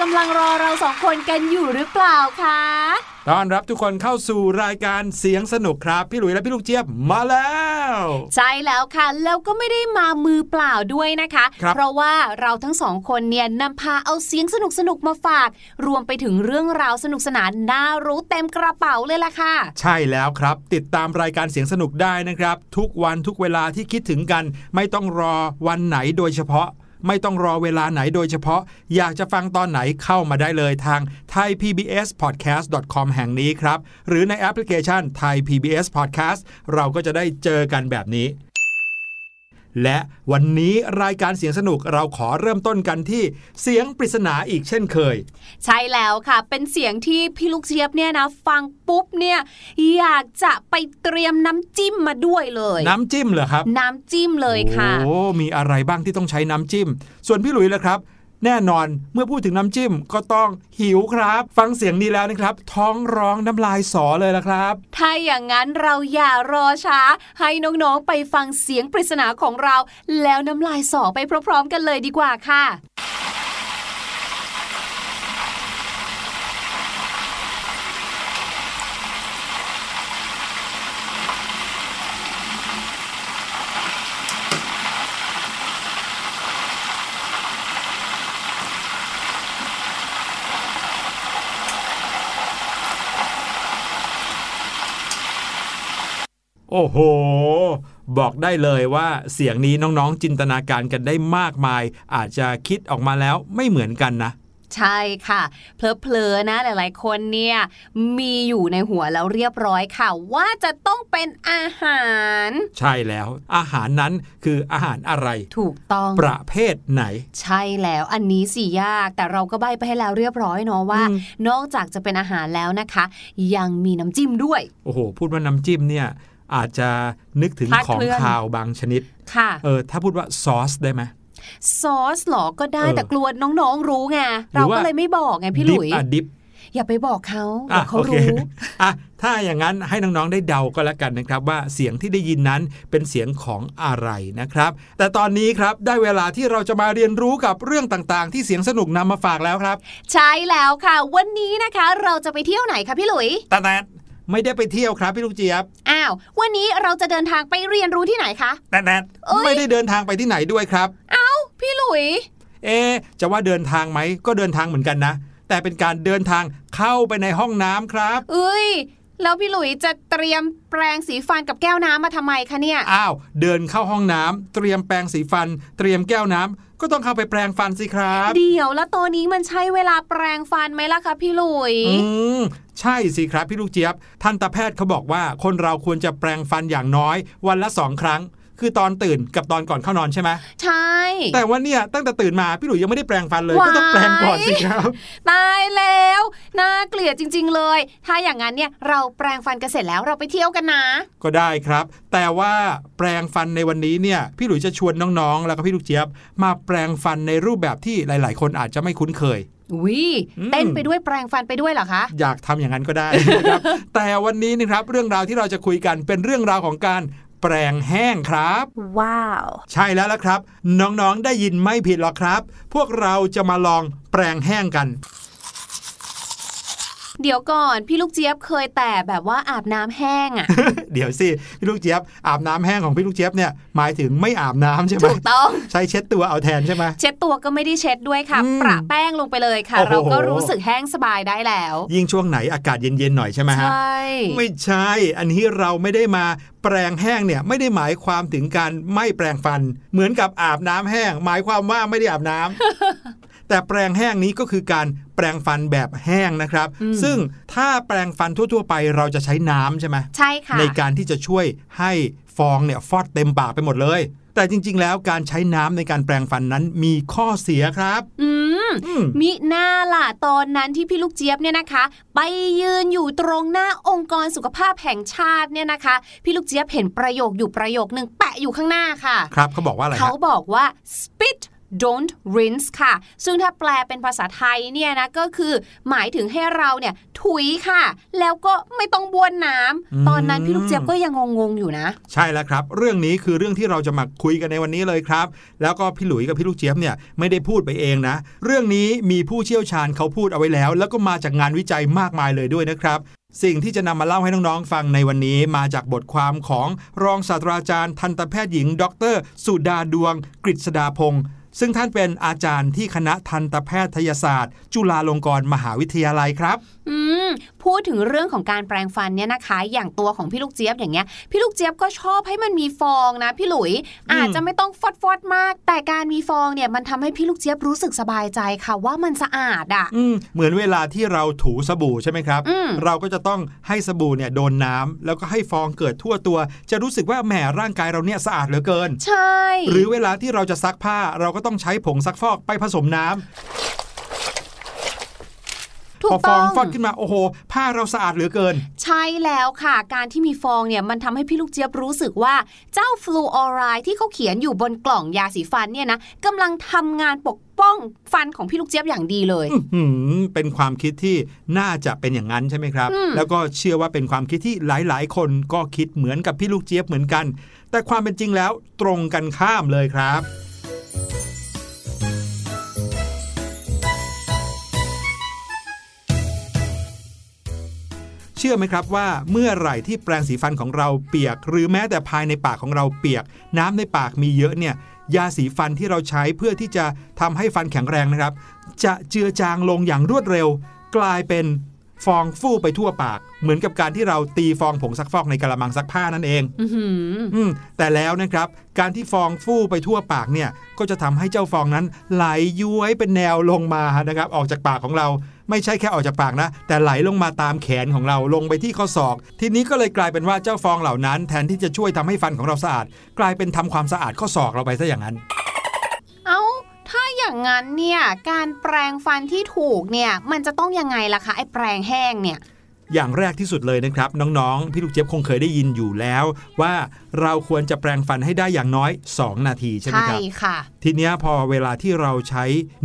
กำลังรอเราสองคนกันอยู่หรือเปล่าคะต้อนรับทุกคนเข้าสู่รายการเสียงสนุกครับ พี่หลุยและพี่ลูกเจี๊ยบมาแล้ว ใช่แล้วค่ะ แล้วก็ไม่ได้มามือเปล่าด้วยนะคะครับเพราะว่าเราทั้งสองคนเนี่ยนำพาเอาเสียงสนุกสนุกๆมาฝาก รวมไปถึงเรื่องราวสนุกสนานน่ารู้เต็มกระเป๋าเลยล่ะค่ะ ใช่แล้วครับ ติดตามรายการเสียงสนุกได้นะครับ ทุกวันทุกเวลาที่คิดถึงกัน ไม่ต้องรอวันไหนโดยเฉพาะ ไม่ต้องรอเวลาไหนโดยเฉพาะ อยากจะฟังตอนไหนเข้ามาได้เลยทาง thaipbspodcast.com แห่งนี้ครับ หรือในแอปพลิเคชัน Thai PBS Podcast เราก็จะได้เจอกันแบบนี้ และวันนี้รายการเสียงสนุกเราขอเริ่มต้นกันที่เสียงปริศนาอีกเช่นเคย ใช่แล้วค่ะ เป็นเสียงที่พี่ลูกเจี๊ยบเนี่ยนะ ฟังปุ๊บเนี่ยอยากจะไปเตรียมน้ำจิ้มมาด้วยเลย น้ำจิ้มเหรอครับ น้ำจิ้มเลยค่ะโอ้มีอะไรบ้างที่ต้องใช้น้ำจิ้ม ส่วนพี่หลุยส์ล่ะครับ แน่นอนเมื่อพูดถึงน้ำจิ้มก็ต้องหิวครับ ฟังเสียงนี้แล้วนะครับ ท้องร้องน้ำลายสอเลยละครับ ถ้าอย่างนั้นเราอย่ารอช้า ให้น้องๆไปฟังเสียงปริศนาของเรา แล้วน้ำลายสอไปพร้อมๆกันเลยดีกว่าค่ะ โอ้โห บอกได้เลยว่าเสียงนี้น้องๆจินตนาการกันได้มากมาย อาจจะคิดออกมาแล้วไม่เหมือนกันนะใช่ค่ะ เพลอๆนะหลายๆ คนเนี่ยมีอยู่ในหัวแล้วเรียบร้อยค่ะ ว่าจะต้องเป็นอาหาร ใช่แล้ว อาหารนั้นคืออาหารอะไร ถูกต้องประเภทไหน ใช่แล้วอันนี้สิยากแต่เราก็ใบไปให้แล้วเรียบร้อยเนาะว่าอืมนอกจากจะเป็นอาหารแล้วนะคะ ยังมีน้ำจิ้มด้วย โอ้โห พูดว่าน้ำจิ้มเนี่ย อาจจะนึกถึงคลาดของเคลื่อนคาวบางชนิดค่ะเออถ้าพูดว่าซอสได้ไหมซอสเหรอก็ได้เออแต่กลัวน้องๆรู้ไงหรือเราว่าก็เลยไม่บอกไงพี่หลุยดิบอะดิบอย่าไปบอกเขาเดี๋อะยวเขาโอเครู้อะถ้าอย่างนั้นให้น้องๆได้เดาก็แล้วกันนะครับ ว่าเสียงที่ได้ยินนั้นเป็นเสียงของอะไรนะครับ แต่ตอนนี้ครับได้เวลาที่เราจะมาเรียนรู้กับเรื่องต่างๆ ที่เสียงสนุกนำมาฝากแล้วครับ ใช่แล้วค่ะ วันนี้นะคะ เราจะไปเที่ยวไหนคะพี่หลุยแต่แต่ ไม่ได้ไปเที่ยวครับพี่ลูกเจี๊ยบ อ้าว วันนี้เราจะเดินทางไปเรียนรู้ที่ไหนคะแต่แต่เอ้ยไม่ได้เดินทางไปที่ไหนด้วยครับพี่หลุย เอ๊ะจะว่าเดินทางไหมก็เดินทางเหมือนกันนะ แต่เป็นการเดินทางเข้าไปในห้องน้ำครับ เอ้ย แล้วพี่หลุยจะเตรียมแปรงสีฟันกับแก้วน้ำมาทำไมคะเนี่ย อ้าว เดินเข้าห้องน้ำเตรียมแปรงสีฟัน เตรียมแก้วน้ำก็ต้องเข้าไปแปรงฟันสิครับ เดี๋ยวแล้วตัวนี้มันใช้เวลาแปรงฟันไหมล่ะคะพี่หลุย อืมใช่สิครับพี่ลูกเจี๊ยบ ทันตแพทย์เขาบอกว่าคนเราควรจะแปรงฟันอย่างน้อย วันละสองครั้ง คือตอนตื่นกับตอนก่อนเข้านอนใช่ไหมใช่ แต่ว่าเนี่ยตั้งแต่ตื่นมาพี่หลุยยังไม่ได้แปรงฟันเลยว้ายก็ต้องแปรงก่อนสิครับตายแล้วน่าเกลียดจริง ๆ เลย ถ้าอย่างนั้นเนี่ยเราแปรงฟันกันเสร็จแล้วเราไปเที่ยวกันนะ ก็ได้ครับ แต่ว่าแปรงฟันในวันนี้เนี่ยพี่หลุยจะชวนน้องๆ แล้วก็พี่ลูกเจี๊ยบ มาแปรงฟันในรูปแบบที่หลาย ๆ คนอาจจะไม่คุ้นเคยวิอืมเต้นไปด้วยแปรงฟันไปด้วยเหรอคะ อยากทำอย่างนั้นก็ได้นะครับแต่วันนี้นะครับเรื่องราวที่เราจะคุยกันเป็นเรื่องราวของการ แปรงแห้งครับ ว้าว ใช่แล้วละครับ น้องๆได้ยินไม่ผิดหรอกครับ พวกเราจะมาลองแปรงแห้งกัน เดี๋ยวก่อนพี่ลูกเจี๊ยบเคยแต่แบบว่าอาบน้ำแห้งอะเดี๋ยวสิพี่ลูกเจี๊ยบอาบน้ำแห้งของพี่ลูกเจี๊ยบเนี่ยหมายถึงไม่อาบน้ำใช่ไหมถูกต้องใช้เช็ดตัวเอาแทนใช่ไหมเช็ดตัวก็ไม่ได้เช็ดด้วยค่ะอืมประแป้งลงไปเลยค่ะโอ้โหเราก็รู้สึกแห้งสบายได้แล้ว ยิ่งช่วงไหนอากาศเย็นๆหน่อยใช่ไหมใชฮะ่ไม่ใช่ อันนี้เราไม่ได้มาแปรงแห้งเนี่ยไม่ได้หมายความถึงการไม่แปรงฟัน เหมือนกับอาบน้ำแห้ง หมายความว่าไม่ได้อาบน้ำแต่แปรงแห้งนี้ก็คือการ แปรงฟันแบบแห้งนะครับอืมซึ่งถ้าแปรงฟันทั่ว ๆ ไปเราจะใช้น้ำใช่ไหมใช่ค่ะในการที่จะช่วยให้ฟองเนี่ยฟอดเต็มปากไปหมดเลยแต่จริง ๆ แล้วการใช้น้ำในการแปรงฟันนั้นมีข้อเสียครับอืมอืมมิหน้าล่ะตอนนั้นที่พี่ลูกเจี๊ยบเนี่ยนะคะ ไปยืนอยู่ตรงหน้าองค์กรสุขภาพแห่งชาติเนี่ยนะคะ พี่ลูกเจี๊ยบเห็นประโยคอยู่ประโยคหนึ่งแปะอยู่ข้างหน้าค่ะ ครับเขาบอกว่าอะไรเขาฮะบอกว่า spit don't rinse ค่ะ ซึ่งถ้าแปลเป็นภาษาไทยเนี่ยนะก็คือหมายถึงให้เราเนี่ยถุยค่ะ แล้วก็ไม่ต้องบ้วนน้ำตอนนั้นพี่ลูกเจี๊ยบก็ยังงงๆอยู่นะ ใช่แล้วครับ เรื่องนี้คือเรื่องที่เราจะมาคุยกันในวันนี้เลยครับ แล้วก็พี่หลุยกับพี่ลูกเจี๊ยบเนี่ยไม่ได้พูดไปเองนะ เรื่องนี้มีผู้เชี่ยวชาญเขาพูดเอาไว้แล้ว แล้วก็มาจากงานวิจัยมากมายเลยด้วยนะครับสิ่งที่จะนำมาเล่าให้น้องๆ ฟังในวันนี้มาจากบทความของรองศาสตราจารย์ทันตแพทย์หญิง ดร สุดาดวง กฤษดาพงศ์ ซึ่งท่านเป็นอาจารย์ที่คณะทันตแพทยศาสตร์ จุฬาลงกรณ์มหาวิทยาลัยครับ อืมพูดถึงเรื่องของการแปรงฟันเนี่ยนะคะ อย่างตัวของพี่ลูกเจี๊ยบอย่างเงี้ย พี่ลูกเจี๊ยบก็ชอบให้มันมีฟองนะ พี่หลุย อาจจะไม่ต้องฟอดฟอดๆมาก แต่การมีฟองเนี่ยมันทำให้พี่ลูกเจี๊ยบรู้สึกสบายใจค่ะว่ามันสะอาดอะอืมเหมือนเวลาที่เราถูสบู่ใช่ไหมครับอืมเราก็จะต้องให้สบู่เนี่ยโดนน้ำแล้วก็ให้ฟองเกิดทั่วตัว จะรู้สึกว่าแหมร่างกายเราเนี่ยสะอาดเหลือเกิน ใช่ หรือเวลาที่เราจะซักผ้าเราก็ต้องใช้ผงซักฟอกไปผสมน้ำ ถูพกอฟต้อองงฟอดขึ้นมาโอ้โห ผ้าเราสะอาดเหลือเกิน ใช่แล้วค่ะ การที่มีฟองเนี่ยมันทำให้พี่ลูกเจี๊ยบรู้สึกว่าเจ้าฟลูออไรด์ที่เขาเขียนอยู่บนกล่องยาสีฟันเนี่ยนะกำลังทำงานปกป้องฟันของพี่ลูกเจี๊ยบอย่างดีเลยอื้อหือเป็นความคิดที่น่าจะเป็นอย่างนั้นใช่ไหมครับอืมแล้วก็เชื่อว่าเป็นความคิดที่หลาย ๆ คนก็คิดเหมือนกับพี่ลูกเจี๊ยบเหมือนกัน แต่ความเป็นจริงแล้วตรงกันข้ามเลยครับ ชื่อไหมครับว่าเมื่อไหร่ที่แปรงสีฟันของเราเปียก หรือแม้แต่ภายในปากของเราเปียก น้ำในปากมีเยอะเนี่ยยาสีฟันที่เราใช้เพื่อที่จะทำให้ฟันแข็งแรงนะครับ จะเจือจางลงอย่างรวดเร็ว กลายเป็นฟองฟู่ไปทั่วปาก เหมือนกับการที่เราตีฟองผงซักฟอกในกระมังซักผ้านั่นเองอื้อหืออืมแต่แล้วนะครับ การที่ฟองฟู่ไปทั่วปากเนี่ย ก็จะทำให้เจ้าฟองนั้นไหลย้วยเป็นแนวลงมานะครับ ออกจากปากของเรา ไม่ใช่แค่ออกจากปากนะ แต่ไหลลงมาตามแขนของเราลงไปที่ข้อศอก ทีนี้ก็เลยกลายเป็นว่าเจ้าฟองเหล่านั้น แทนที่จะช่วยทำให้ฟันของเราสะอาด กลายเป็นทำความสะอาดข้อศอกเราไปซะอย่างนั้น เอ้าถ้าอย่างนั้นเนี่ยการแปรงฟันที่ถูกเนี่ยมันจะต้องยังไงล่ะคะไอ้แปรงแห้งเนี่ย อย่างแรกที่สุดเลยนะครับ น้องๆ พี่ลูกเจี๊ยบคงเคยได้ยินอยู่แล้ว ว่าเราควรจะแปรงฟันให้ได้อย่างน้อย 2 นาทีใช่ไหมครับค่ะ ทีเนี้ยพอเวลาที่เราใช้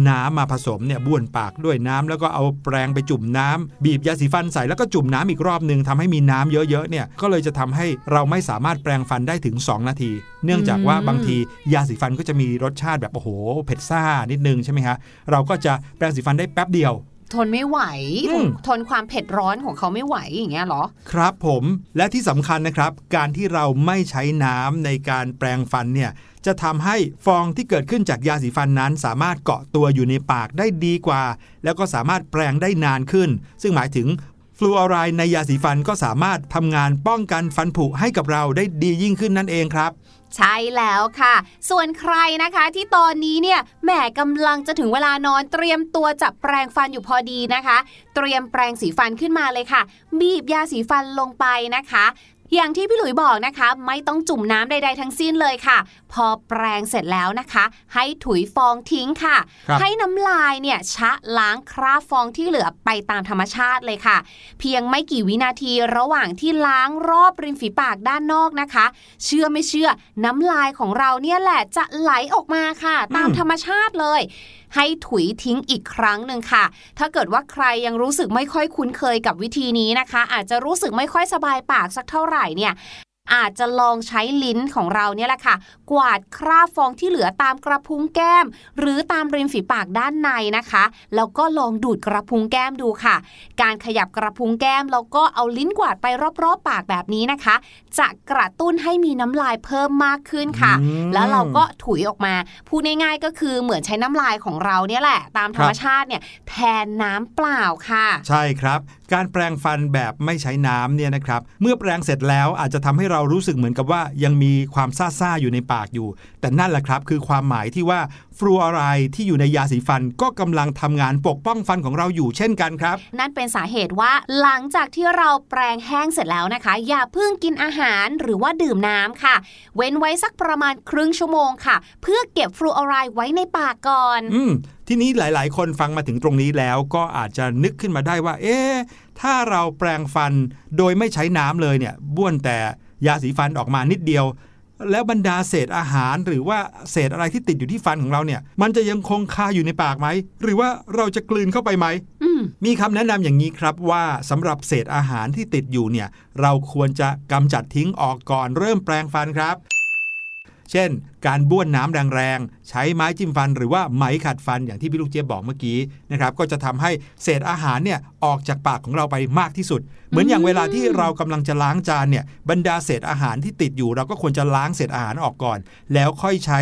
น้ำมาผสมเนี่ยบ้วนปากด้วยน้ำแล้วก็เอาแปรงไปจุ่มน้ำบีบยาสีฟันใส่แล้วก็จุ่มน้ำอีกรอบหนึ่งทำให้มีน้ำเยอะๆเนี่ยก็เลยจะทำให้เราไม่สามารถแปรงฟันได้ถึง 2 นาที เนื่องจากว่าอืมบางทียาสีฟันก็จะมีรสชาติแบบโอ้โหเผ็ดซ่านิดนึงใช่ไหมฮะเราก็จะแปรงสีฟันได้แป๊บเดียว ทนไม่ไหวอืมทนความเผ็ดร้อนของเขาไม่ไหวอย่างเงี้ยเหรอ ครับผมและที่สำคัญนะครับ การที่เราไม่ใช้น้ำในการแปรงฟันเนี่ยจะทำให้ฟองที่เกิดขึ้นจากยาสีฟันนั้น สามารถเกาะตัวอยู่ในปากได้ดีกว่า แล้วก็สามารถแปรงได้นานขึ้น ซึ่งหมายถึงฟลูออไรด์ในยาสีฟันก็สามารถทำงานป้องกันฟันผุให้กับเราได้ดียิ่งขึ้นนั่นเองครับ ใช่แล้วค่ะ ส่วนใครนะคะที่ตอนนี้เนี่ยแหมกำลังจะถึงเวลานอนเตรียมตัวจับแปรงฟันอยู่พอดีนะคะ เตรียมแปรงสีฟันขึ้นมาเลยค่ะ บีบยาสีฟันลงไปนะคะ อย่างที่พี่หลุยบอกนะคะ ไม่ต้องจุ่มน้ำใด ๆ ทั้งสิ้นเลยค่ะ พอแปรงเสร็จแล้วนะคะ ให้ถุยฟองทิ้งค่ะครับให้น้ำลายเนี่ยชะล้างคราบฟองที่เหลือไปตามธรรมชาติเลยค่ะ เพียงไม่กี่วินาทีระหว่างที่ล้างรอบริมฝีปากด้านนอกนะคะ เชื่อไม่เชื่อน้ำลายของเราเนี่ยแหละจะไหลออกมาค่ะ ตามอืมธรรมชาติเลยให้ถุยทิ้งอีกครั้งหนึ่งค่ะ ถ้าเกิดว่าใครยังรู้สึกไม่ค่อยคุ้นเคยกับวิธีนี้นะคะ อาจจะรู้สึกไม่ค่อยสบายปากสักเท่าไหร่เนี่ย อาจจะลองใช้ลิ้นของเราเนี่ยแหละค่ะ กวาดคราบฟองที่เหลือตามกระพุ้งแก้ม หรือตามริมฝีปากด้านในนะคะ แล้วก็ลองดูดกระพุ้งแก้มดูค่ะ การขยับกระพุ้งแก้มแล้วก็เอาลิ้นกวาดไปรอบๆ ปากแบบนี้นะคะ จะกระตุ้นให้มีน้ำลายเพิ่มมากขึ้นค่ะอืมแล้วเราก็ถุยออกมา พูดง่ายๆก็คือเหมือนใช้น้ำลายของเราเนี่ยแหละ ตามธรรมชาติเนี่ยแทนน้ำเปล่าค่ะ ใช่ครับ การแปรงฟันแบบไม่ใช้น้ำเนี่ยนะครับ เมื่อแปรงเสร็จแล้วอาจจะทำให้เรารู้สึกเหมือนกับว่ายังมีความซ่าๆอยู่ในปากอยู่ แต่นั่นแหละครับคือความหมายที่ว่าฟลูออไรด์ที่อยู่ในยาสีฟันก็กำลังทำงานปกป้องฟันของเราอยู่เช่นกันครับ นั่นเป็นสาเหตุว่าหลังจากที่เราแปรงแห้งเสร็จแล้วนะคะ อย่าเพิ่งกินอาหารหรือว่าดื่มน้ำค่ะ เว้นไว้สักประมาณครึ่งชั่วโมงค่ะ เพื่อเก็บฟลูออไรด์ไว้ในปากก่อนอืมทีนี้หลาย ๆ คนฟังมาถึงตรงนี้แล้วก็อาจจะนึกขึ้นมาได้ว่า เอ๊ะ ถ้าเราแปรงฟันโดยไม่ใช้น้ำเลยเนี่ย บ้วนแต่ ยาสีฟันออกมานิดเดียว แล้วบรรดาเศษอาหารหรือว่าเศษอะไรที่ติดอยู่ที่ฟันของเราเนี่ย มันจะยังคงคาอยู่ในปากไหม หรือว่าเราจะกลืนเข้าไปไหมอืมมีคำแนะนำอย่างนี้ครับว่าสำหรับเศษอาหารที่ติดอยู่เนี่ย เราควรจะกำจัดทิ้งออกก่อนเริ่มแปรงฟันครับ เช่น การบ้วนน้ำแรงๆ ใช้ไม้จิ้มฟันหรือว่าไหมขัดฟันอย่างที่พี่ลูกเจี๊ยบบอกเมื่อกี้นะครับก็จะทำให้เศษอาหารเนี่ยออกจากปากของเราไปมากที่สุด เหมือนอย่างเวลาที่เรากำลังจะล้างจานเนี่ยบรรดาเศษอาหารที่ติดอยู่ เราก็ควรจะล้างเศษอาหารออกก่อน แล้วค่อยใช้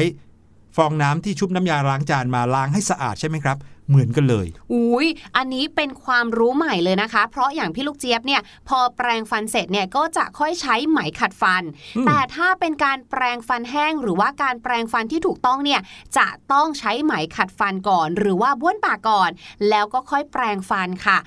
ฟองน้ำที่ชุบน้ำยาล้างจานมาล้างให้สะอาดใช่ไหมครับ เหมือนกันเลยอุ้ยอันนี้เป็นความรู้ใหม่เลยนะคะ เพราะอย่างพี่ลูกเจี๊ยบเนี่ยพอแปรงฟันเสร็จเนี่ยก็จะค่อยใช้ไหมขัดฟันอืมแต่ถ้าเป็นการแปรงฟันแห้ง หรือว่าการแปรงฟันที่ถูกต้องเนี่ยจะต้องใช้ไหมขัดฟันก่อน หรือว่าบ้วนปากก่อน แล้วก็ค่อยแปรงฟันค่ะ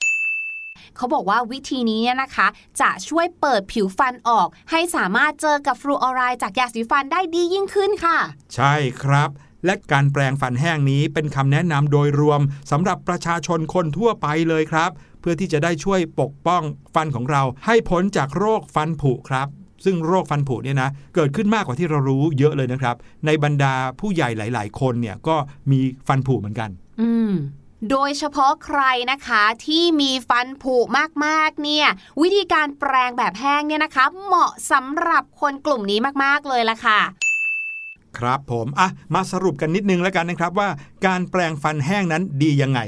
เขาบอกว่าวิธีนี้เนี่ยนะคะ จะช่วยเปิดผิวฟันออก ให้สามารถเจอกับฟลูออไรด์จากยาสีฟันได้ดียิ่งขึ้นค่ะ ใช่ครับ และการแปรงฟันแห้งนี้เป็นคำแนะนำโดยรวมสำหรับประชาชนคนทั่วไปเลยครับ เพื่อที่จะได้ช่วยปกป้องฟันของเราให้พ้นจากโรคฟันผุครับซึ่งโรคฟันผุเนี่ยนะเกิดขึ้นมากกว่าที่เรารู้เยอะเลยนะครับ ในบรรดาผู้ใหญ่หลาย ๆ คนเนี่ยก็มีฟันผุเหมือนกัน อืมโดยเฉพาะใครนะคะที่มีฟันผุมากๆเนี่ยวิธีการแปรงแบบแห้งเนี่ยนะคะ เหมาะสำหรับคนกลุ่มนี้มากๆเลยละค่ะ ครับผม อะ มาสรุปกันนิดนึงแล้วกันนะครับว่าการแปรงฟันแห้งนั้นดียังไง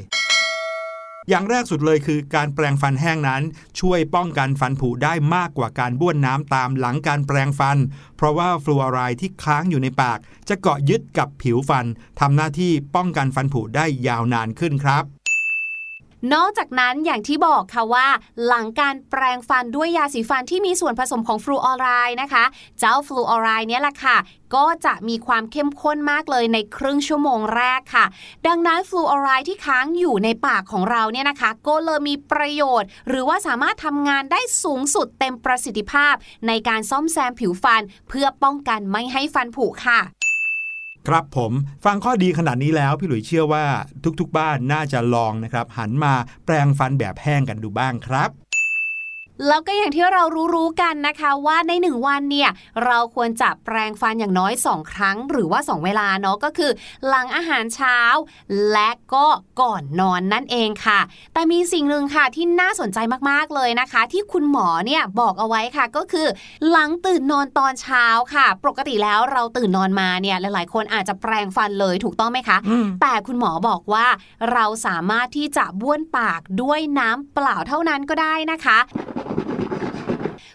อย่างแรกสุดเลยคือการแปรงฟันแห้งนั้น ช่วยป้องกันฟันผุได้มากกว่าการบ้วนน้ำตามหลังการแปรงฟัน เพราะว่าฟลูออไรด์ที่ค้างอยู่ในปาก จะเกาะยึดกับผิวฟันทำหน้าที่ป้องกันฟันผุได้ยาวนานขึ้นครับ นอกจากนั้นอย่างที่บอกค่ะว่า หลังการแปรงฟันด้วยยาสีฟันที่มีส่วนผสมของฟลูออไรด์นะคะ เจ้าฟลูออไรด์เนี่ยแหละค่ะ ก็จะมีความเข้มข้นมากเลยในครึ่งชั่วโมงแรกค่ะ ดังนั้นฟลูออไรด์ที่ค้างอยู่ในปากของเราเนี่ยนะคะ ก็เลยมีประโยชน์ หรือว่าสามารถทำงานได้สูงสุดเต็มประสิทธิภาพ ในการซ่อมแซมผิวฟัน เพื่อป้องกันไม่ให้ฟันผุค่ะ ครับผมฟังข้อดีขนาดนี้แล้ว พี่หลุยเชื่อว่าทุกๆ บ้านน่าจะลองนะครับ หันมาแปรงฟันแบบแห้งกันดูบ้างครับ แล้วก็อย่างที่เรารู้ๆกันนะคะว่าในหนึ่งวันเนี่ยเราควรจะแปรงฟันอย่างน้อย 2 ครั้ง หรือว่า 2 เวลาเนาะก็คือ หลังอาหารเช้า และก็ก่อนนอนนั่นเองค่ะ แต่มีสิ่งหนึ่งค่ะที่น่าสนใจมากๆเลยนะคะ ที่คุณหมอเนี่ยบอกเอาไว้ค่ะก็คือ หลังตื่นนอนตอนเช้าค่ะ ปกติแล้วเราตื่นนอนมาเนี่ยหลายๆ คนอาจจะแปรงฟันเลยถูกต้องไหมคะอืมแต่คุณหมอบอกว่าเราสามารถที่จะบ้วนปากด้วยน้ำเปล่าเท่านั้นก็ได้นะคะ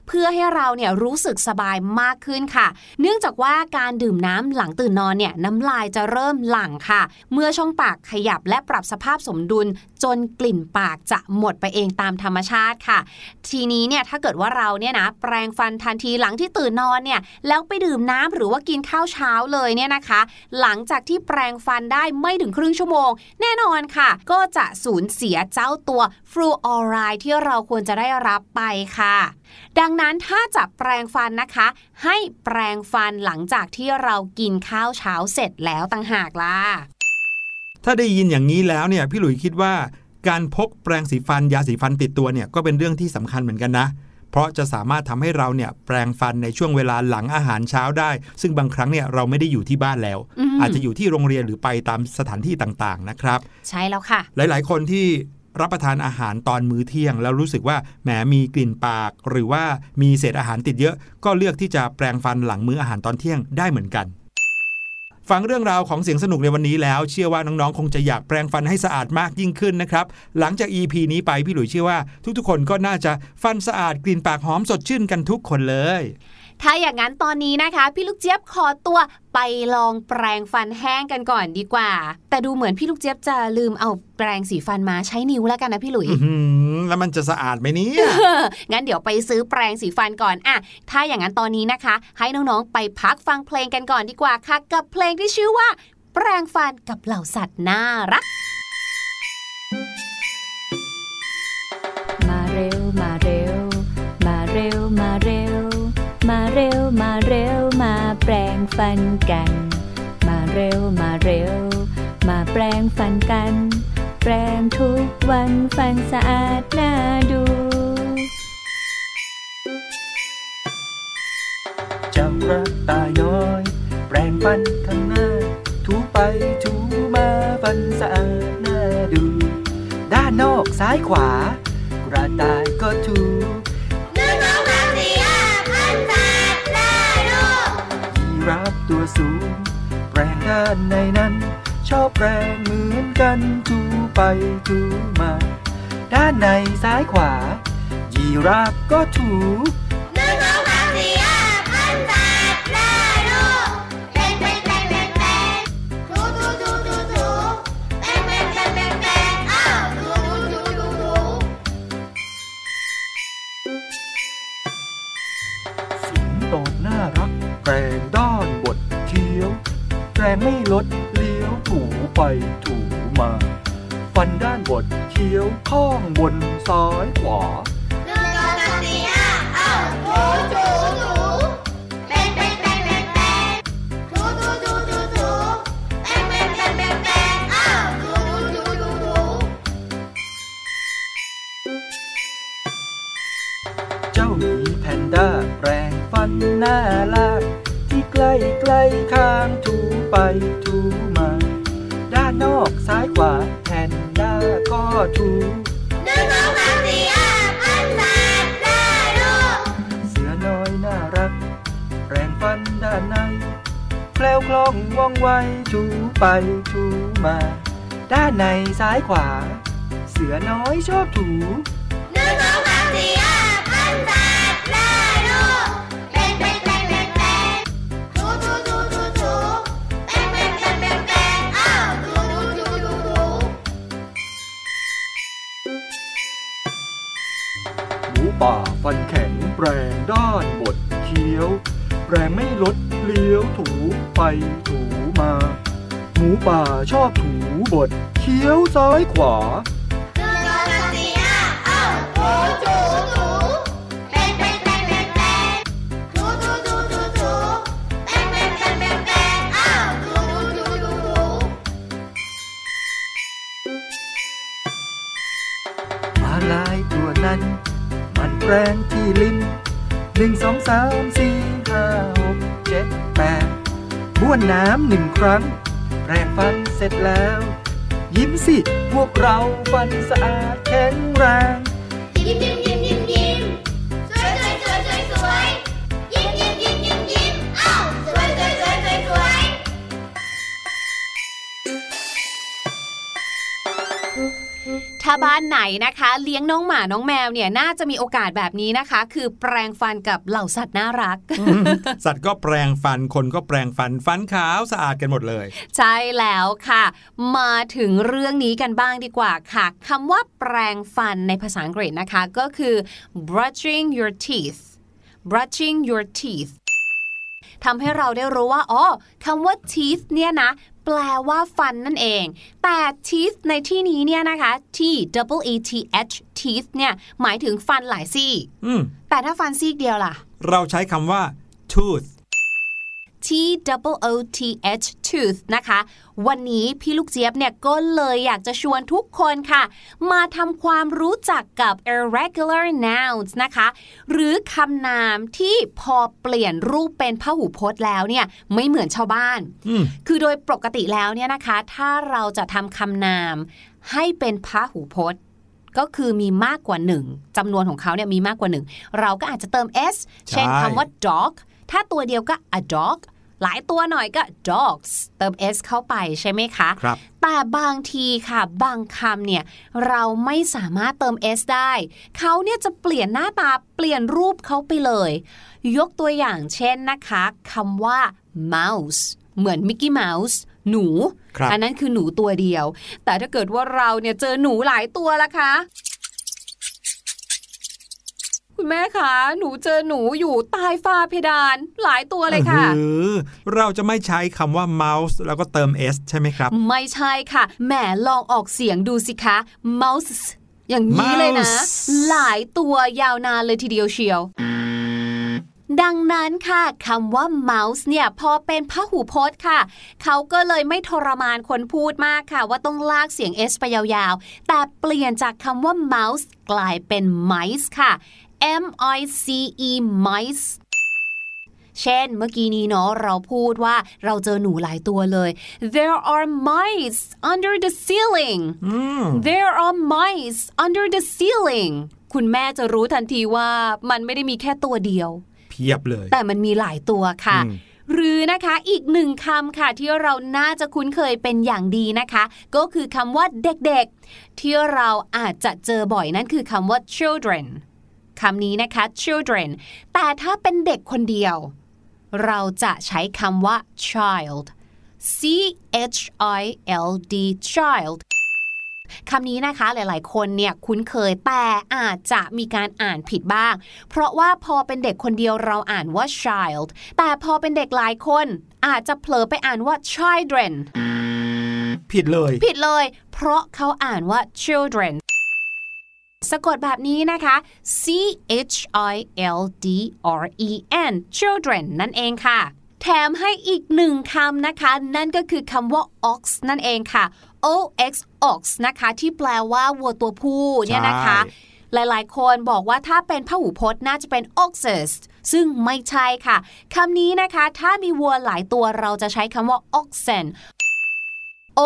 เพื่อให้เราเนี่ยรู้สึกสบายมากขึ้นค่ะ เนื่องจากว่าการดื่มน้ำหลังตื่นนอนเนี่ยน้ำลายจะเริ่มหลั่งค่ะ เมื่อช่องปากขยับและปรับสภาพสมดุล จนกลิ่นปากจะหมดไปเองตามธรรมชาติค่ะ ทีนี้เนี่ยถ้าเกิดว่าเราเนี่ยนะแปรงฟันทันทีหลังที่ตื่นนอนเนี่ยแล้วไปดื่มน้ำหรือว่ากินข้าวเช้าเลยเนี่ยนะคะ หลังจากที่แปรงฟันได้ไม่ถึงครึ่งชั่วโมง แน่นอนค่ะ ก็จะสูญเสียเจ้าตัวฟลูออไรด์ที่เราควรจะได้รับไปค่ะ ดังนั้นถ้าจะแปรงฟันนะคะ ให้แปรงฟันหลังจากที่เรากินข้าวเช้าเสร็จแล้วต่างหากล่ะ ถ้าได้ยินอย่างนี้แล้วเนี่ยพี่หลุยคิดว่า การพกแปรงสีฟันยาสีฟันติดตัวเนี่ยก็เป็นเรื่องที่สำคัญเหมือนกันนะ เพราะจะสามารถทำให้เราเนี่ยแปรงฟันในช่วงเวลาหลังอาหารเช้าได้ ซึ่งบางครั้งเนี่ยเราไม่ได้อยู่ที่บ้านแล้วอืมอาจจะอยู่ที่โรงเรียนหรือไปตามสถานที่ต่างๆนะครับ ใช่แล้วค่ะ หลายๆ คนที่ รับประทานอาหารตอนมื้อเที่ยง แล้วรู้สึกว่าแหมมีกลิ่นปาก หรือว่ามีเศษอาหารติดเยอะ ก็เลือกที่จะแปรงฟันหลังมื้ออาหารตอนเที่ยงได้เหมือนกันฟังเรื่องราวของเสียงสนุกในวันนี้แล้ว เชื่อว่าน้องๆ คงจะอยากแปรงฟันให้สะอาดมากยิ่งขึ้นนะครับ หลังจาก EP นี้ไปพี่หลุยเชื่อว่า ทุกๆ คนก็น่าจะฟันสะอาดกลิ่นปากหอมสดชื่นกันทุกคนเลย ถ้าอย่างนั้นตอนนี้นะคะ พี่ลูกเจี๊ยบขอตัวไปลองแปรงฟันแห้งกันก่อนดีกว่า แต่ดูเหมือนพี่ลูกเจี๊ยบจะลืมเอาแปรงสีฟันมาใช้นิ้วแล้วกันนะพี่หลุยอื้อหือแล้วมันจะสะอาดไหมเนี่ยงั้นเดี๋ยวไปซื้อแปรงสีฟันก่อนอะถ้าอย่างนั้นตอนนี้นะคะ ให้น้องๆไปพักฟังเพลงกันก่อนดีกว่าค่ะ กับเพลงที่ชื่อว่า แปรงฟันกับเหล่าสัตว์น่ารัก มาเร็วมาเร็ว มาเร็วมาเร็วมา เร็วมาเร็วมาแปรงฟันกัน มาเร็วมาเร็ว มาแปรงฟันกัน แปรงทุกวันฟันสะอาดน่าดูจับกระต่ายน้อย แปรงฟันข้างหน้า ถูไปถูมาฟันสะอาดน่าดู ด้านนอกซ้ายขวา กระต่ายก็ถู ตัวสูง แปรงด้านในนั้น ชอบแปรงเหมือนกันถูไปถูมา ด้านในซ้ายขวา ยีราฟก็ถู ด้าก็ถูนึ่งสองสามสี่ห้าพันสาดได้ลูกเสือน้อยน่ารัก แปรงฟันด้านในแคล้วคล่องว่องไวถูไปถูมา ด้านในซ้ายขวา เสือน้อยชอบถูหนึ่งสอง ป่าฟันแข็งแปรงด้านบดเคี้ยว แปรงไม่ลดเลี้ยวถูไปถูมา หมูป่าชอบถูบดเคี้ยวซ้ายขวา แรงที่ลิ้นหนึ่งสองสามสี่ห้าหกเจ็ดแปดบ้วนน้ำหนึ่งครั้ง แปรงฟันเสร็จแล้ว ยิ้มสิ พวกเราฟันสะอาดแข็งแรง ยิ้มยิ้มยิ้มยิ้ม ถ้าบ้านไหนนะคะ เลี้ยงน้องหมาน้องแมวเนี่ยน่าจะมีโอกาสแบบนี้นะคะ คือแปรงฟันกับเหล่าสัตว์น่ารัก สัตว์ก็แปรงฟันคนก็แปรงฟันฟันขาวสะอาดกันหมดเลย ใช่แล้วค่ะ มาถึงเรื่องนี้กันบ้างดีกว่าค่ะคำว่าแปรงฟันในภาษาอังกฤษนะคะ ก็คือ brushing your teeth brushing your teeth ทำให้เราได้รู้ว่า อ๋อคำว่า teeth เนี่ยนะ แปลว่าฟันนั่นเอง แต่ teeth ในที่นี้เนี่ยนะคะ t double e t h teeth เนี่ยหมายถึงฟันหลายซี่อืมแต่ถ้าฟันซี่เดียวล่ะ เราใช้คำว่า tooth T double O T H tooth นะคะ วันนี้พี่ลูกเจี๊ยบเนี่ยก็เลยอยากจะชวนทุกคนค่ะ มาทำความรู้จักกับ irregular nouns นะคะ หรือคำนามที่พอเปลี่ยนรูปเป็นพหูพจน์แล้วเนี่ยไม่เหมือนชาวบ้านอืมคือโดยปกติแล้วเนี่ยนะคะ ถ้าเราจะทำคำนามให้เป็นพหูพจน์ก็คือมีมากกว่าหนึ่งจำนวนของเขาเนี่ยมีมากกว่าหนึ่งเราก็อาจจะเติม s เช่นใช่คำว่า dog ถ้าตัวเดียวก็ a dog หลายตัวหน่อยก็ dogs เติม s เข้าไปใช่ไหมคะครับแต่บางทีค่ะ บางคำเนี่ย เราไม่สามารถเติม s ได้ เขาเนี่ยจะเปลี่ยนหน้าตาเปลี่ยนรูปเขาไปเลย ยกตัวอย่างเช่นนะคะคำว่า mouse เหมือนมิกกี้เมาส์หนูครับอันนั้นคือหนูตัวเดียว แต่ถ้าเกิดว่าเราเนี่ยเจอหนูหลายตัวละคะ คุณแม่คะหนูเจอหนูอยู่ใต้ฟ้าเพดาน หลายตัวเลยค่ะออเราจะไม่ใช้คำว่า mouse แล้วก็เติม s ใช่ไหมครับ ไม่ใช่ค่ะแหมลองออกเสียงดูสิคะ mouse อย่างนี้เลยนะ Mouse หลายตัวยาวนานเลยทีเดียวเชียวดังนั้นค่ะคำว่า mouse เนี่ยพอเป็นพหูพจน์ค่ะ เขาก็เลยไม่ทรมานคนพูดมากค่ะ ว่าต้องลากเสียง s ไปยาวๆ แต่เปลี่ยนจากคำว่า mouse กลายเป็น mice ค่ะ m i c e mice เช่นเมื่อกี้นี้เนาะเราพูดว่าเราเจอหนูหลายตัวเลย there are mice under the ceiling อืม there are mice under the ceiling คุณแม่จะรู้ทันทีว่ามันไม่ได้มีแค่ตัวเดียว เพียบเลย แต่มันมีหลายตัวค่ะอืมหรือนะคะอีกหนึ่งคำค่ะที่เราน่าจะคุ้นเคยเป็นอย่างดีนะคะ ก็คือคำว่าเด็กๆ ที่เราอาจจะเจอบ่อยนั่นคือคำว่า children คำนี้นะคะ children แต่ถ้าเป็นเด็กคนเดียว เราจะใช้คำว่า child c h i l d child คำนี้นะคะหลาย ๆ คนเนี่ยคุ้นเคยแต่อาจจะมีการอ่านผิดบ้าง เพราะว่าพอเป็นเด็กคนเดียวเราอ่านว่า child แต่พอเป็นเด็กหลายคนอาจจะเผลอไปอ่านว่า children ผิดเลย ผิดเลย เพราะเขาอ่านว่า children สะกดแบบนี้นะคะ C H I L D R E N children นั่นเองค่ะ แถมให้อีกหนึ่งคำนะคะ นั่นก็คือคำว่า ox นั่นเองค่ะ O X ox นะคะ ที่แปลว่าวัวตัวผู้เนี่ยนะคะใช่หลายๆ คนบอกว่าถ้าเป็นพหูพจน์น่าจะเป็น oxes ซึ่งไม่ใช่ค่ะคำนี้นะคะ ถ้ามีวัวหลายตัวเราจะใช้คำว่า oxen O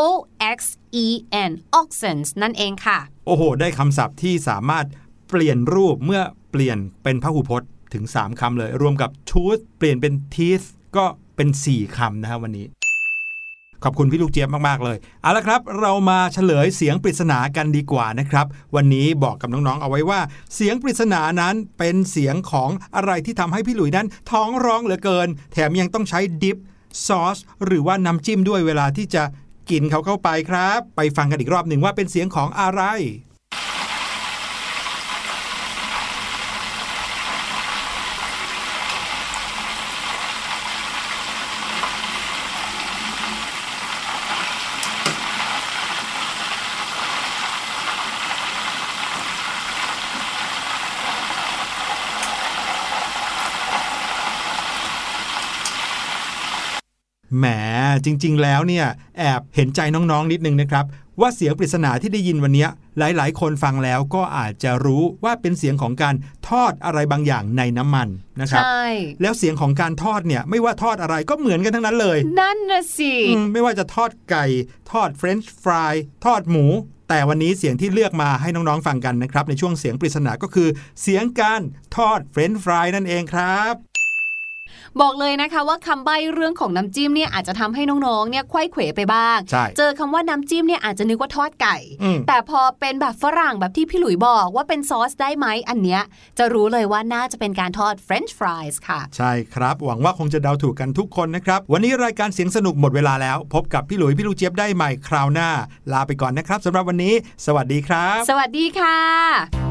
X E N oxens นั่นเองค่ะ โอ้โห ได้คำศัพท์ที่สามารถเปลี่ยนรูปเมื่อเปลี่ยนเป็นพหูพจน์ถึง 3 คำเลย รวมกับ tooth เปลี่ยนเป็น teeth ก็เป็น 4 คำนะครับวันนี้ ขอบคุณพี่ลูกเจี๊ยบมาก ๆ เลย เอาละครับ เรามาเฉลยเสียงปริศนากันดีกว่านะครับ วันนี้บอกกับน้อง ๆ เอาไว้ว่า เสียงปริศนานั้นเป็นเสียงของอะไรที่ทำให้พี่หลุยนั้น ท้องร้องเหลือเกิน แถมยังต้องใช้ดิปซอสหรือว่าน้ำจิ้มด้วยเวลาที่จะ กินเขาเข้าไปครับ ไปฟังกันอีกรอบหนึ่งว่าเป็นเสียงของอะไร แหม จริง ๆ แล้วเนี่ยแอบเห็นใจน้องๆนิดนึงนะครับ ว่าเสียงปริศนาที่ได้ยินวันเนี้ยหลาย ๆ คนฟังแล้วก็อาจจะรู้ว่าเป็นเสียงของการทอดอะไรบางอย่างในน้ำมันนะครับใช่แล้วเสียงของการทอดเนี่ยไม่ว่าทอดอะไรก็เหมือนกันทั้งนั้นเลย นั่นนะสิอืมไม่ว่าจะทอดไก่ ทอดเฟรนช์ฟรายทอดหมูแต่วันนี้เสียงที่เลือกมาให้น้องๆฟังกันนะครับ ในช่วงเสียงปริศนาก็คือ เสียงการทอดเฟรนช์ฟรายนั่นเองครับ บอกเลยนะคะว่าคำใบ้เรื่องของน้ำจิ้มเนี่ยอาจจะทำให้น้องๆ เนี่ยควยเขวไปบ้างใช่เจอคำว่าน้ำจิ้มเนี่ยอาจจะนึกว่าทอดไก่อืมแต่พอเป็นแบบฝรั่งแบบที่พี่หลุยบอกว่าเป็นซอสได้ไหมอันเนี้ยจะรู้เลยว่าน่าจะเป็นการทอด French fries ค่ะ ใช่ครับ หวังว่าคงจะเดาถูกกันทุกคนนะครับ วันนี้รายการเสียงสนุกหมดเวลาแล้ว พบกับพี่หลุยพี่ลูกเจี๊ยบได้ใหม่คราวหน้า ลาไปก่อนนะครับสำหรับวันนี้ สวัสดีครับ สวัสดีค่ะ